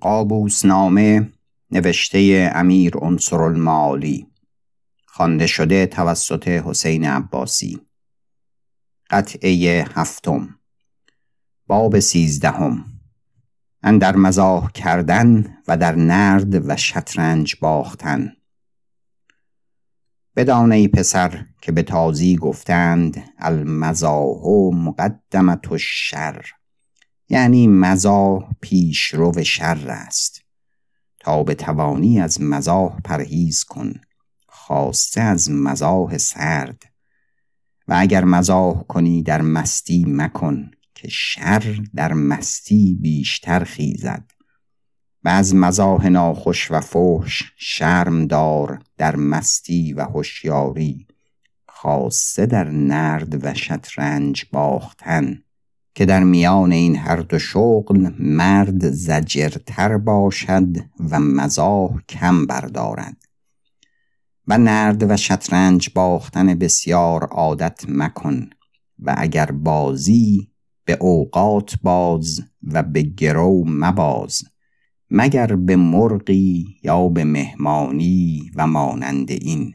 قابوس نامه نوشته امیر عنصر المالی خوانده شده توسط حسین عباسی. قطعه هفتم. باب سیزدهم. اندر مزاح کردن و در نرد و شطرنج باختن. بدان ای پسر که به تازی گفتند المزاح مقدمت الشر. یعنی مزاح پیشرو شر است. تا به توانی از مزاح پرهیز کن. خاصه از مزاح سرد. و اگر مزاح کنی در مستی مکن که شر در مستی بیشتر خیزد. و از مزاح ناخوش و فحش شرم دار در مستی و هوشیاری خاصه در نرد و شطرنج باختن. که در میان این هر دو شغل مرد زجرتر باشد و مزاح کم بردارد. و نرد و شطرنج باختن بسیار عادت مکن و اگر بازی به اوقات باز و به گرو مباز مگر به مرغی یا به مهمانی و مانند این.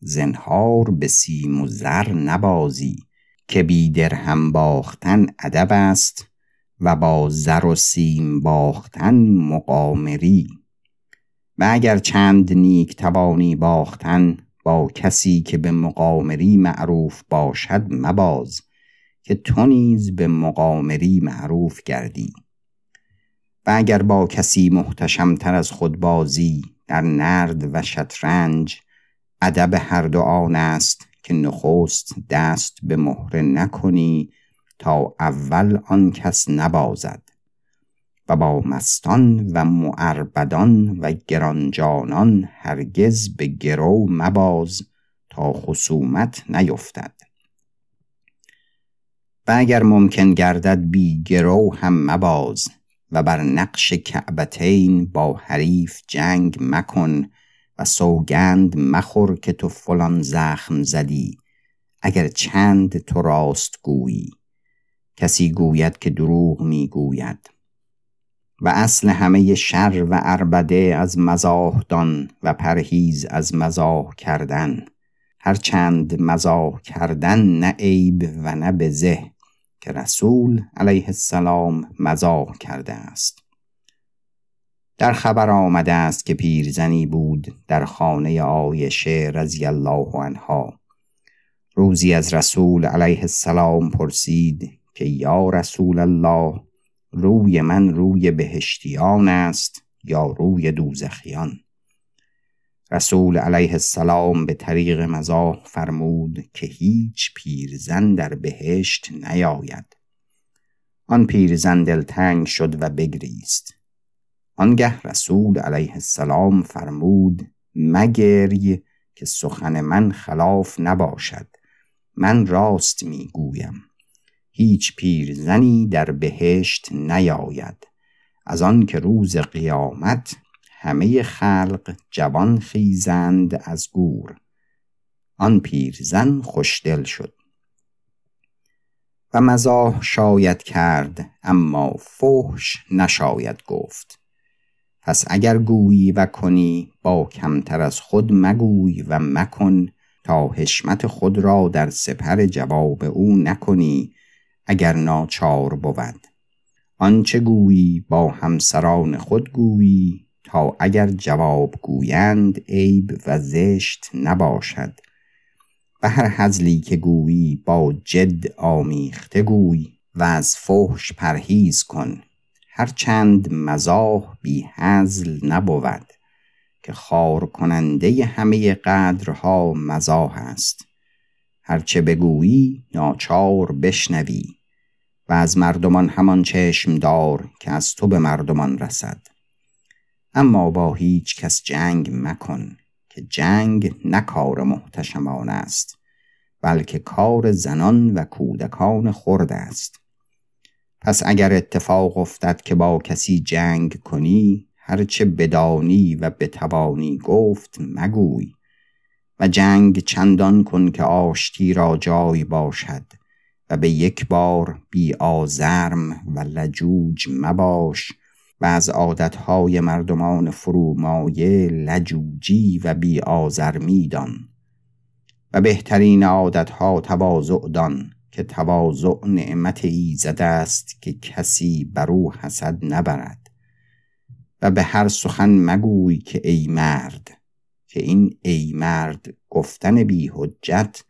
زنهار به سیم و زر نبازی. که بی درهم باختن ادب است و با زر و سیم باختن مقامری. و اگر چند نیک توانی باختن با کسی که به مقامری معروف باشد مباز که تو نیز به مقامری معروف گردی. و اگر با کسی محتشمتر از خود بازی در نرد و شطرنج ادب هر دو آن است که نخست دست به مهره نکنی تا اول آن کس نبازد و با مستان و معربدان و گرانجانان هرگز به گرو مباز تا خصومت نیفتد. و اگر ممکن گردد بی گرو هم مباز و بر نقش کعبتین با حریف جنگ مکن و سوگند مخور که تو فلان زخم زدی اگر چند تو راست گویی. کسی گوید که دروغ می گوید و اصل همه شر و اربده از مزاح دان و پرهیز از مزاح کردن. هرچند مزاح کردن نه عیب و نه بزه که رسول علیه السلام مزاح کرده است. در خبر آمده است که پیرزنی بود در خانه آیشه رضی الله عنها. روزی از رسول علیه السلام پرسید که یا رسول الله روی من روی بهشتیان است یا روی دوزخیان؟ رسول علیه السلام به طریق مزاح فرمود که هیچ پیرزن در بهشت نیاید. آن پیرزن دلتنگ شد و بگریست. آنگه رسول علیه السلام فرمود مگری که سخن من خلاف نباشد. من راست می‌گویم. هیچ پیرزنی در بهشت نیاید. از آن که روز قیامت همه خلق جوان خیزند از گور. آن پیرزن خوشدل شد. و مزاح شاید کرد اما فحش نشاید گفت. پس اگر گویی و کنی با کمتر از خود مگوی و مکن تا حشمت خود را در سپر جواب او نکنی اگر ناچار بود. آنچه گویی با همسران خود گویی تا اگر جواب گویند عیب و زشت نباشد. و هر حزلی که گویی با جد آمیخته گوی و از فحش پرهیز کن. هرچند مزاح بی هزل نبود که خار کننده همه قدرها مزاح است. هرچه بگویی ناچار بشنوی و از مردمان همان چشم دار که از تو به مردمان رسد. اما با هیچ کس جنگ مکن که جنگ نه کار محتشمان است بلکه کار زنان و کودکان خرد است. پس اگر اتفاق افتد که با کسی جنگ کنی هرچه بدانی و بتوانی گفت مگوی. و جنگ چندان کن که آشتی را جای باشد و به یک بار بی آزرم و لجوج مباش و از عادتهای مردمان فرومایه لجوجی و بی آزر میدان و بهترین عادتها تواضع دان. که تواضع نعمت ایزد است که کسی بر او حسد نبرد. و به هر سخن مگوی که ای مرد که این ای مرد گفتن بی حجت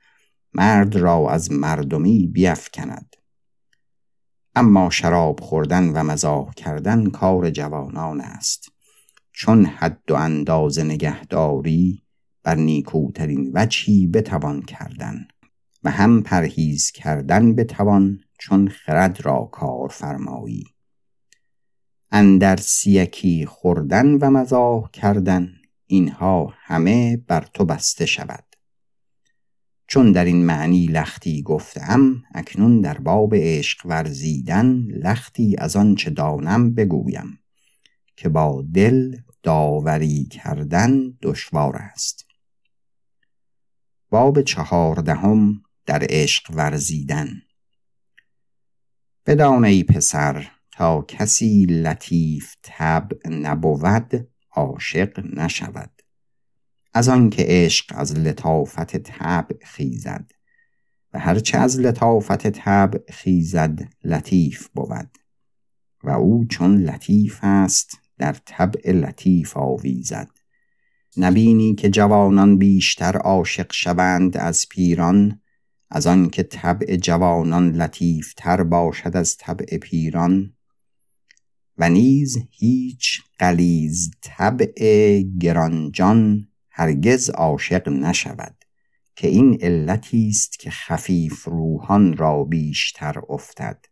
مرد را از مردمی بیفکند. اما شراب خوردن و مزاح کردن کار جوانان است. چون حد و انداز نگهداری بر نیکوترین وجهی بتوان کردن. و هم پرهیز کردن بتوان چون خرد را کار فرمایی. اندر سیکی خوردن و مزاح کردن اینها همه بر تو بسته شود. چون در این معنی لختی گفتم اکنون در باب عشق ورزیدن لختی از آنچه دانم بگویم که با دل داوری کردن دشوار است. باب چهاردهم در عشق ورزیدن. بدان ای پسر تا کسی لطیف تب نبود عاشق نشود. از آنکه عشق از لطافت طبع خیزد و هرچه از لطافت طبع خیزد لطیف بود. و او چون لطیف است در طبع لطیف آویزد. نبینی که جوانان بیشتر عاشق شوند از پیران از آنکه طبع جوانان لطیفتر باشد از طبع پیران و نیز هیچ قلیز طبع گرانجان هرگز عاشق نشود که این علتی است که خفیف روحان را بیشتر افتد.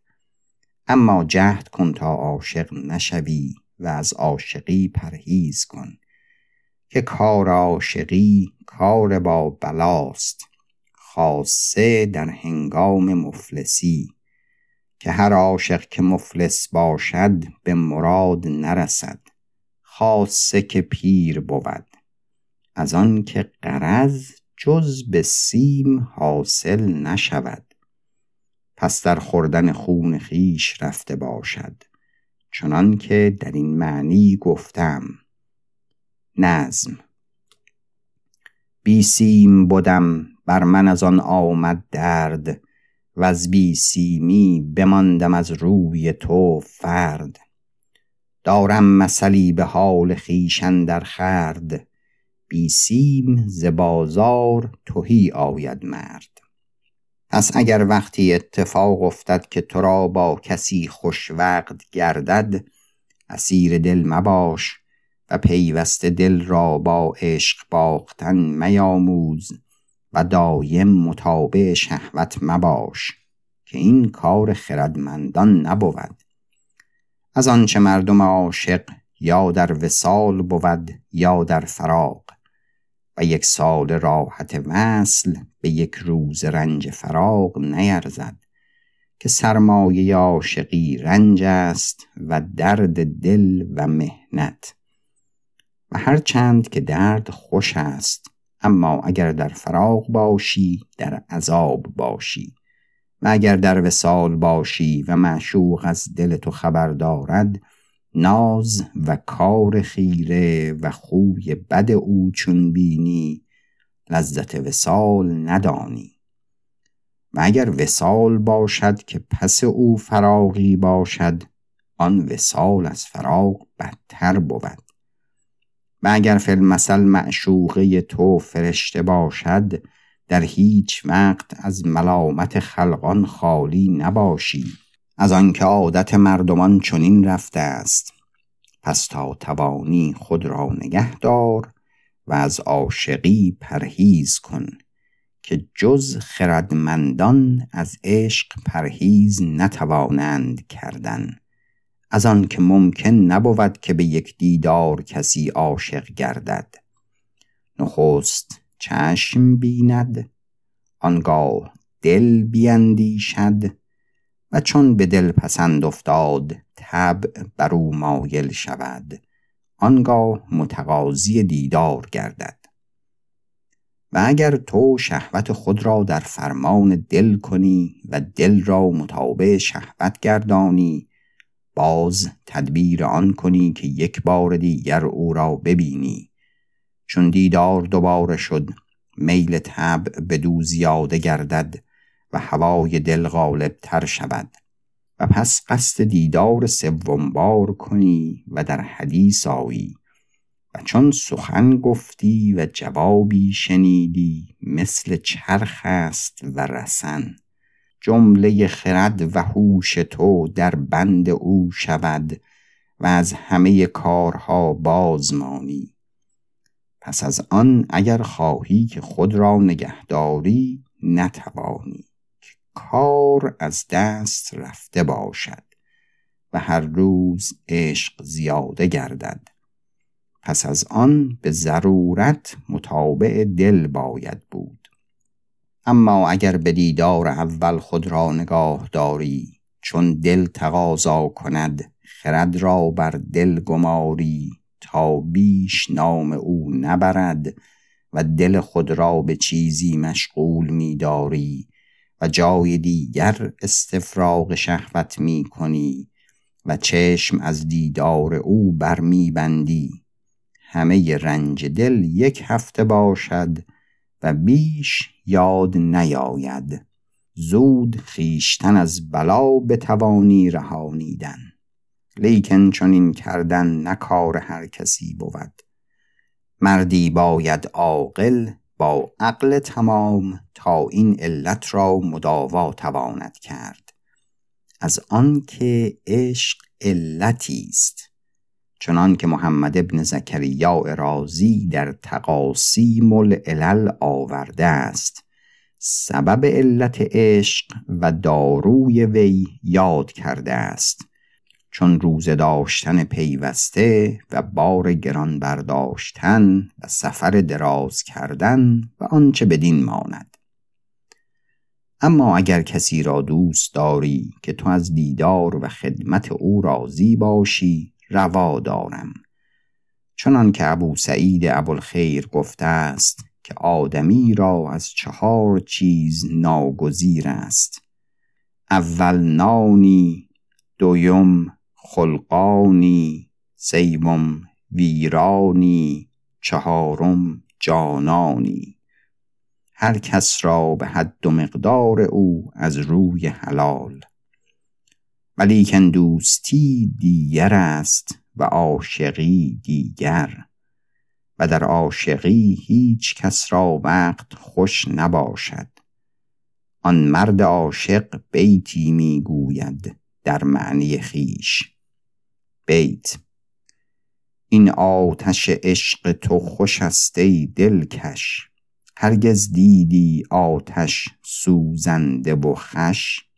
اما جهد کن تا عاشق نشوی و از عاشقی پرهیز کن که کار عاشقی کار با بلاست. خاصه در هنگام مفلسی که هر عاشق که مفلس باشد به مراد نرسد خاصه که پیر بود. از آن که قرض جز به سیم حاصل نشود. پس در خوردن خون خیش رفته باشد. چنان که در این معنی گفتم. نظم بی سیم بودم بر من از آن آمد درد و از بی سیمی بماندم از روی تو فرد. دارم مثلی به حال خویشن در خرد. بی سیم ز بازار تهی آید مرد. پس اگر وقتی اتفاق افتد که تو را با کسی خوش وقت گردد اسیر دل مباش و پیوسته دل را با عشق باختن میاموز. و دایم متابع شهوت مباش که این کار خردمندان نبود. از آنچه مردم عاشق یا در وسال بود یا در فراق و یک سال راحت وصل به یک روز رنج فراق نیرزد که سرمایه عاشقی رنج است و درد دل و مهنت و هر چند که درد خوش است اما اگر در فراغ باشی در عذاب باشی. و اگر در وسال باشی و معشوق از دل تو خبر دارد ناز و کار خیره و خوی بد او چون بینی لذت وسال ندانی. و اگر وسال باشد که پس او فراغی باشد آن وسال از فراغ بدتر بود. و اگر فی المثل معشوقه تو فرشته باشد در هیچ وقت از ملامت خلقان خالی نباشی. از آنکه عادت مردمان چنین رفته است. پس تا توانی خود را نگه دار و از عاشقی پرهیز کن که جز خردمندان از عشق پرهیز نتوانند کردن. از آن که ممکن نبود که به یک دیدار کسی عاشق گردد. نخست چشم بیند آنگاه دل بیندیشد و چون به دل پسند افتاد تب بر او مایل شود. آنگاه متقاضی دیدار گردد. و اگر تو شهوت خود را در فرمان دل کنی و دل را مطابع شهوت گردانی باز تدبیر آن کنی که یک بار دیگر او را ببینی. چون دیدار دوباره شد میل طبع بدو زیاده گردد و هوای دل غالب تر شود. و پس قصد دیدار سوم بار کنی و در حدیث آیی. و چون سخن گفتی و جوابی شنیدی مثل چرخ است و رسن. جمله خرد و هوش تو در بند او شود و از همه کارها بازمانی پس از آن اگر خواهی که خود را نگهداری نتوانی کار از دست رفته باشد و هر روز عشق زیاده گردد. پس از آن به ضرورت متابع دل باید بود. اما اگر به دیدار اول خود را نگاه داری چون دل تقاضا کند خرد را بر دل گماری تا بیش نام او نبرد و دل خود را به چیزی مشغول می داری و جای دیگر استفراغ شهوت می کنی و چشم از دیدار او بر می بندی همه رنج دل یک هفته باشد و بیش یاد نیاید. زود خیشتن از بلا بتوانی رهانیدن. لیکن چون این کردن نکار هر کسی بود. مردی باید عاقل با عقل تمام تا این علت را مداوا تواند کرد. از آنکه عشق علتی است. چنان که محمد ابن زکریا رازی در تقاسیم العلل آورده است. سبب علت عشق و داروی وی یاد کرده است. چون روزه داشتن پیوسته و بار گران برداشتن و سفر دراز کردن و آنچه بدین ماند. اما اگر کسی را دوست داری که تو از دیدار و خدمت او راضی باشی روا دارم. چنان که ابو سعید ابوالخیر گفته است که آدمی را از چهار چیز ناگزیر است. اول نانی دویم خلقانی سیوم ویرانی چهارم جانانی. هر کس را به حد و مقدار او از روی حلال ولیکن دوستی دیگر است و عاشقی دیگر. و در عاشقی هیچ کس را وقت خوش نباشد. آن مرد عاشق بیتی می‌گوید در معنی خیش بیت این آتش عشق تو خوش است ای دلکش. هرگز دیدی آتش سوزنده و خش.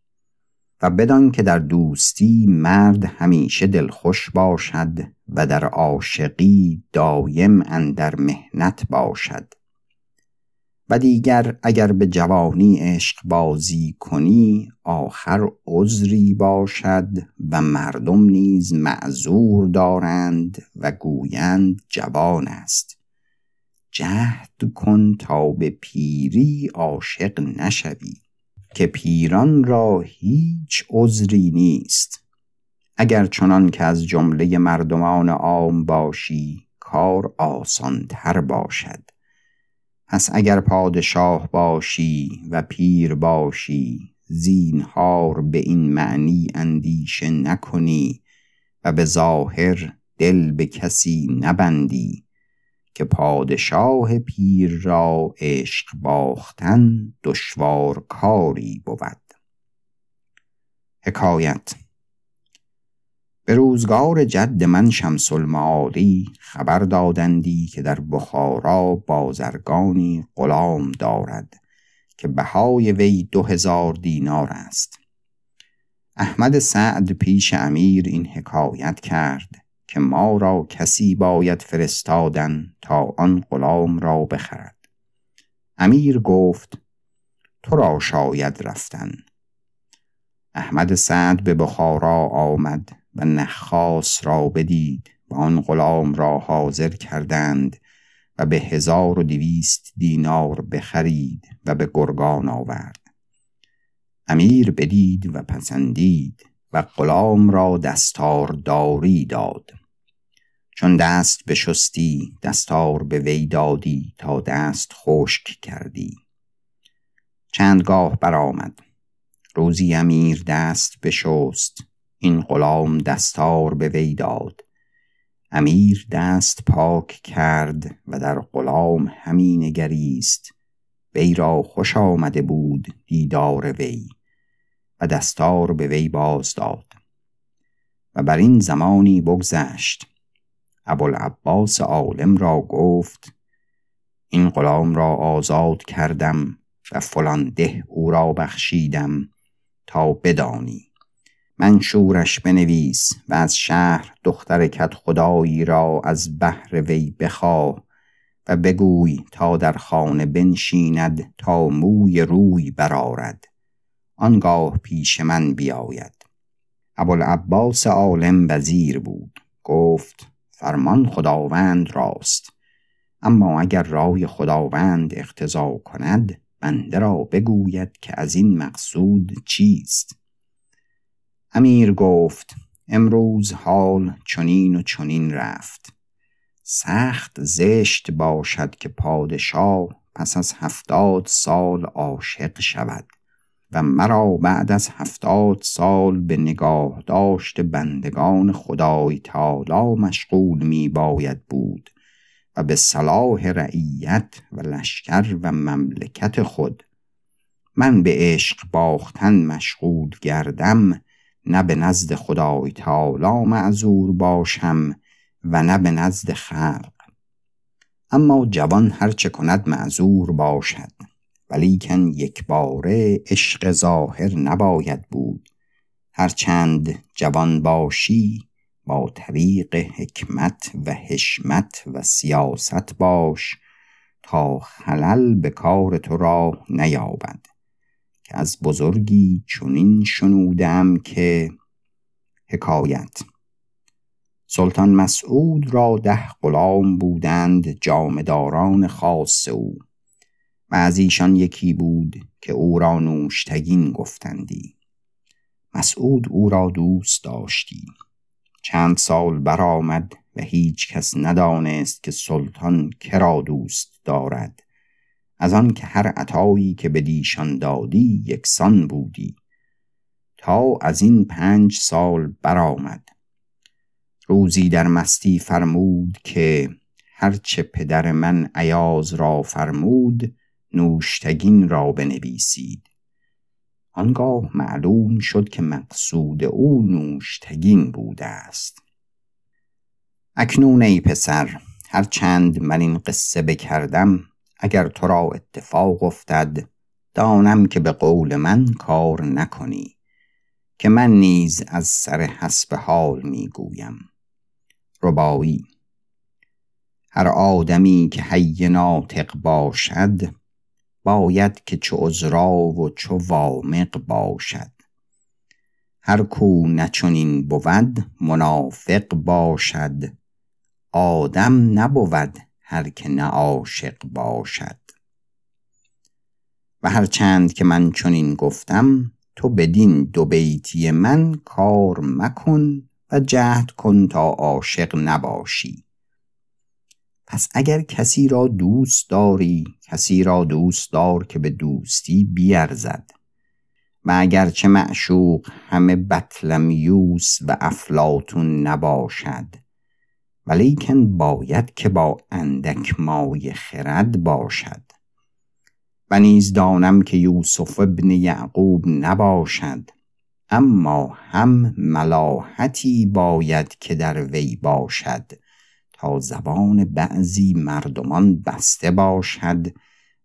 و بدان که در دوستی مرد همیشه دلخوش باشد و در عاشقی دایم اندر مهنت باشد. و دیگر اگر به جوانی عشق بازی کنی آخر عذری باشد و مردم نیز معذور دارند و گویند جوان است. جهد کن تا به پیری عاشق نشوی. که پیران را هیچ عذری نیست. اگر چنان که از جمله مردمان عام باشی کار آسان تر باشد. پس اگر پادشاه باشی و پیر باشی زینهار به این معنی اندیشه نکنی و به ظاهر دل به کسی نبندی. که پادشاه پیر را عشق باختن دشوار کاری بود. حکایت به روزگار جد من شمس المعالی خبر دادندی که در بخارا بازرگانی غلام دارد که بهای وی دو هزار دینار است. احمد سعد پیش امیر این حکایت کرد. که ما را کسی باید فرستادن تا آن غلام را بخرد. امیر گفت تو را شاید رفتن. احمد سعد به بخارا آمد و نخاس را بدید و آن غلام را حاضر کردند و به هزار و دویست دینار بخرید و به گرگان آورد. امیر بدید و پسندید و غلام را دستار داری داد. چون دست بشستی دستار به وی دادی تا دست خشک کردی. چندگاه برآمد. روزی امیر دست بشست این غلام دستار به وی داد. امیر دست پاک کرد و در غلام همی نگریست. وی را خوش آمده بود دیدار وی و دستار به وی باز داد و بر این زمانی بگذشت. ابوالعباس عالم را گفت این غلام را آزاد کردم و فلان ده او را بخشیدم تا بدانی. منشورش بنویس و از شهر دختر کت خدایی را از بهر وی بخواه و بگوی تا در خانه بنشیند تا موی روی برارد آنگاه پیش من بیاید. ابوالعباس عالم وزیر بود. گفت فرمان خداوند راست. اما اگر رای خداوند اقتضا کند بنده را بگوید که از این مقصود چیست. امیر گفت امروز حال چنین و چنین رفت. سخت زشت باشد که پادشاه پس از هفتاد سال عاشق شود. و مرا بعد از هفتاد سال به نگاه داشت بندگان خدای تعالی مشغول می باید بود و به صلاح رعیت و لشکر و مملکت خود. من به عشق باختن مشغول گردم نه به نزد خدای تعالی معذور باشم و نه به نزد خلق. اما جوان هرچه کند معذور باشد. ولیکن یک باره عشق ظاهر نباید بود. هرچند جوان باشی با طریق حکمت و حشمت و سیاست باش تا خلل به کار تو را نیابد. که از بزرگی چنین شنودم که حکایت سلطان مسعود را ده غلام بودند جامداران خاص او. و از ایشان یکی بود که او را نوشتگین گفتندی. مسعود او را دوست داشتی. چند سال برآمد و هیچ کس ندانست که سلطان کرا دوست دارد. از آن که هر عطایی که به دیشان دادی یکسان بودی. تا از این پنج سال برآمد. روزی در مستی فرمود که هرچه پدر من عیاز را فرمود نوشتگین را بنویسید. آنگاه معلوم شد که مقصود او نوشتگین بوده است. اکنون ای پسر هرچند من این قصه بکردم اگر تو را اتفاق افتد دانم که به قول من کار نکنی که من نیز از سر حسب حال می‌گویم. ربایی هر آدمی که حی ناطق باشد باید که چو عذرا و چو وامق باشد. هر کو نچنین بود منافق باشد. آدم نبود هر که نه عاشق باشد. و هر چند که من چنین گفتم تو بدین دو بیتی من کار مکن و جهد کن تا عاشق نباشی. پس اگر کسی را دوست داری کسی را دوست دار که به دوستی بیارزد و اگرچه معشوق همه بطلمیوس و افلاتون نباشد. ولیکن باید که با اندک مای خرد باشد. و نیز دانم که یوسف ابن یعقوب نباشد. اما هم ملاحتی باید که در وی باشد. زبان بعضی مردمان بسته باشد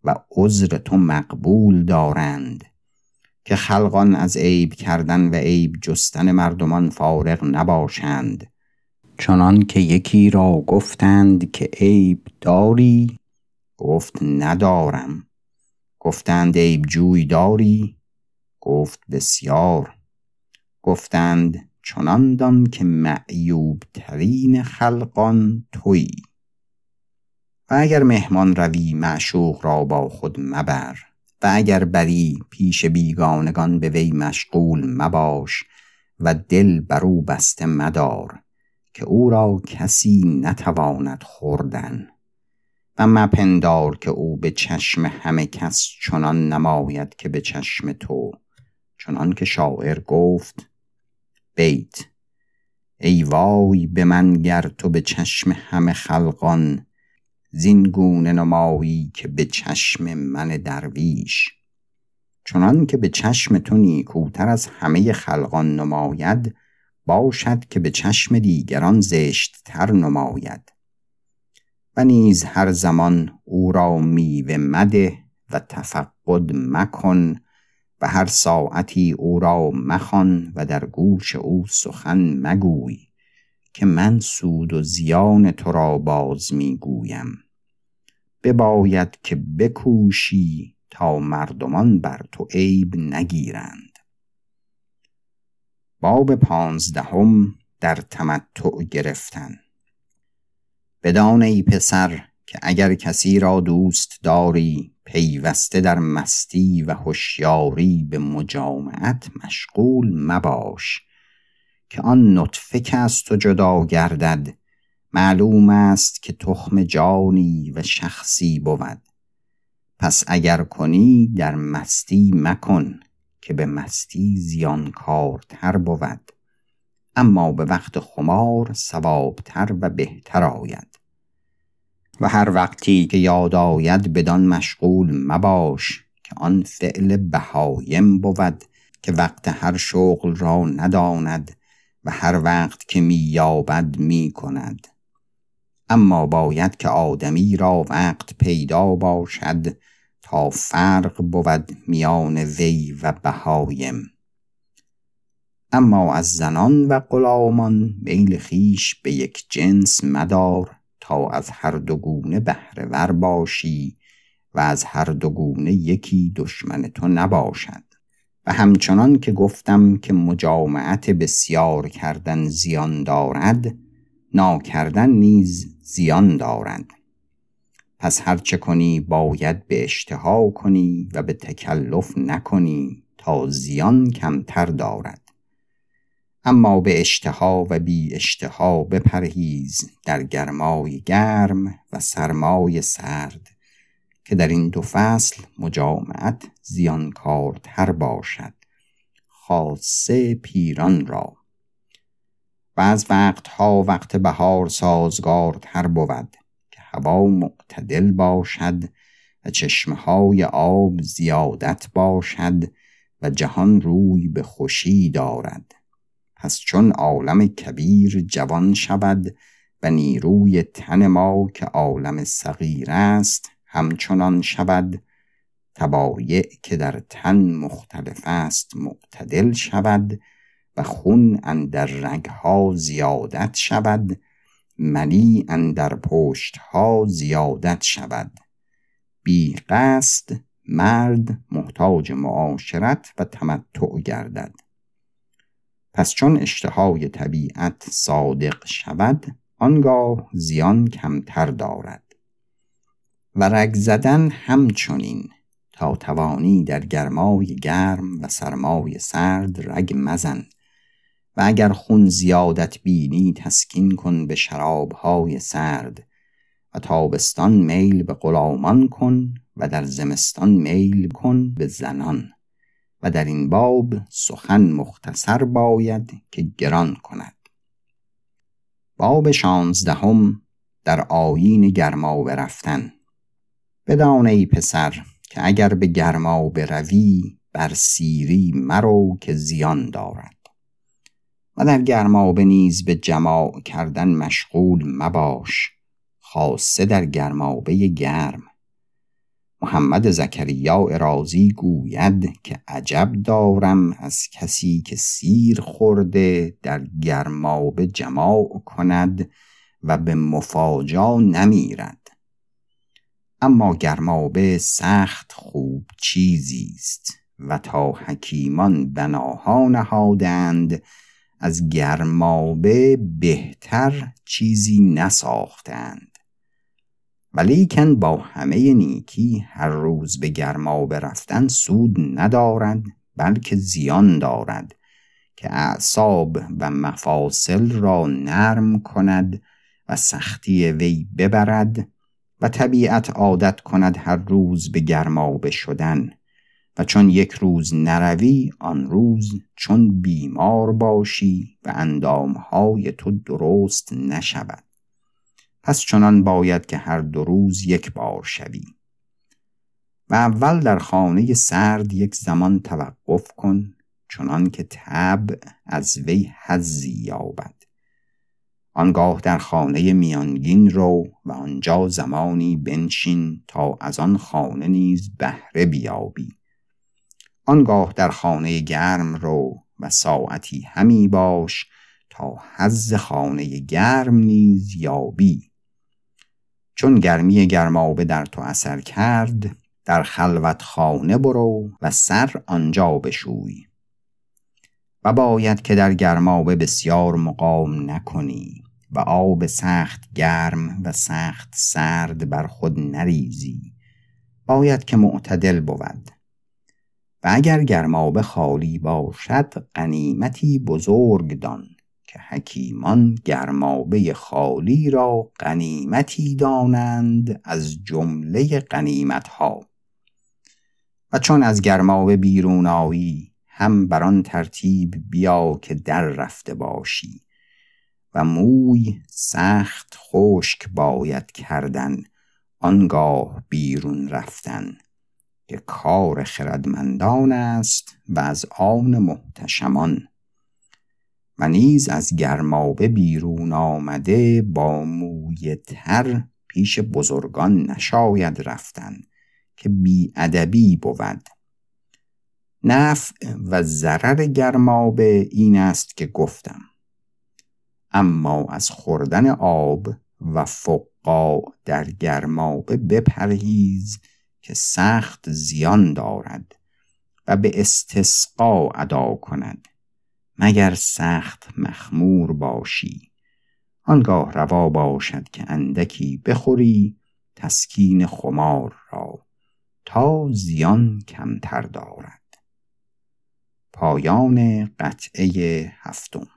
و عذر تو مقبول دارند. که خلقان از عیب کردن و عیب جستن مردمان فارغ نباشند. چنان که یکی را گفتند که عیب داری؟ گفت ندارم. گفتند عیب جوی داری؟ گفت بسیار. گفتند چنان دان که معیوب ترین خلقان تویی و اگر مهمان روی معشوق را با خود مبر و اگر بری پیش بیگانگان به وی مشغول مباش و دل بر او بسته مدار که او را کسی نتواند خوردن و مپندار که او به چشم همه کس چنان نماید که به چشم تو. چنان که شاعر گفت بیت. ای وای به من گر تو به چشم همه خلقان زین گونه نمایی که به چشم من درویش. چنان که به چشم تو نیکوتر از همه خلقان نماید باشد که به چشم دیگران زشت تر نماید. و نیز هر زمان او را میوه مده و تفقد مکن و هر ساعتی او را مخوان و در گوش او سخن مگوی که من سود و زیان تو را باز می‌گویم بباید که بکوشی تا مردمان بر تو عیب نگیرند. باب پانزدهم در تمتع گرفتن. بدان ای پسر که اگر کسی را دوست داری پیوسته در مستی و هوشیاری به مجامعت مشغول مباش که آن نطفه که از تو جدا گردد معلوم است که تخم جانی و شخصی بود. پس اگر کنی در مستی مکن که به مستی زیانکارتر بود. اما به وقت خمار سوابتر و بهتر آید. و هر وقتی که یاد آید بدان مشغول مباش که آن فعل بهایم بود که وقت هر شغل را نداند و هر وقت که مییابد می کند اما باید که آدمی را وقت پیدا باشد تا فرق بود میان وی و بهایم. اما از زنان و غلامان میل خیش به یک جنس مدار تا از هر دو گونه بهره باشی و از هر دو گونه یکی دشمن تو نباشد. و همچنان که گفتم که مجامعت بسیار کردن زیان دارد ناکردن نیز زیان دارد. پس هرچه کنی باید به اشتها کنی و به تکلف نکنی تا زیان کمتر دارد. اما به اشتها و بی اشتها بپرهیز در گرمای گرم و سرمای سرد که در این دو فصل مجامعت زیانکارتر باشد. خاصه پیران را. و از وقتها وقت بهار سازگارتر بود که هوا معتدل باشد و چشمه های آب زیادت باشد و جهان روی به خوشی دارد. پس چون عالم کبیر جوان شود و نیروی تن ما که عالم صغیر است همچنان شود تبایع که در تن مختلف است معتدل شود و خون اندر رگها زیادت شود منی اندر پشتها زیادت شود. بی قصد مرد محتاج معاشرت و تمتع گردد. پس چون اشتهای طبیعت صادق شود آنگاه زیان کمتر دارد. و رگ زدن همچنین تا توانی در گرمای گرم و سرمای سرد رگ مزن. و اگر خون زیادت بینی تسکین کن به شرابهای سرد. و تابستان میل به غلامان کن و در زمستان میل کن به زنان. و در این باب سخن مختصر باید که گران کند. باب شانزدهم در آیین گرما برفتن بدان ای پسر که اگر به گرما بروی بر سیری مرو که زیان دارد. و در گرمابه نیز به جماع کردن مشغول مباش خاصه در گرمابه گرم. محمد زکریا ارازی گوید که عجب دارم از کسی که سیر خورده در گرمابه جماع کند و به مفاجا نمیرد. اما گرمابه سخت خوب چیزی است و تا حکیمان بناها نهادند از گرمابه بهتر چیزی نساختند. ولیکن با همه نیکی هر روز به گرمابه رفتن سود ندارد بلکه زیان دارد که اعصاب و مفاصل را نرم کند و سختی وی ببرد و طبیعت عادت کند هر روز به گرمابه شدن و چون یک روز نروی آن روز چون بیمار باشی و اندامهای تو درست نشود. پس چنان باید که هر دو روز یک بار شوی. و اول در خانه سرد یک زمان توقف کن چنان که تب از وی حزی یابد. آنگاه در خانه میانگین رو و آنجا زمانی بنشین تا از آن خانه نیز بهره بیابی. آنگاه در خانه گرم رو و ساعتی همی باش تا حز خانه گرم نیز یابی. چون گرمی گرمابه در تو اثر کرد در خلوت خانه برو و سر آنجا بشوی. و باید که در گرمابه بسیار مقام نکنی و آب سخت گرم و سخت سرد بر خود نریزی. باید که معتدل بود. و اگر گرمابه خالی باشد غنیمتی بزرگ دان. که حکیمان گرمابه خالی را غنیمتی دانند از جمله غنیمت ها و چون از گرمابه بیرون آیی هم بر آن ترتیب بیا که در رفته باشی و موی سخت خشک باید کردن آنگاه بیرون رفتن که کار خردمندان است و از آن محتشمان. و نیز از گرمابه بیرون آمده با موی تر پیش بزرگان نشاید رفتن که بیادبی بود. نفع و ضرر گرمابه این است که گفتم. اما از خوردن آب و فقا در گرمابه بپرهیز که سخت زیان دارد و به استسقا ادا کند. مگر سخت مخمور باشی؟ آنگاه روا باشد که اندکی بخوری تسکین خمار را تا زیان کمتر دارد. پایان قطعه هفتم.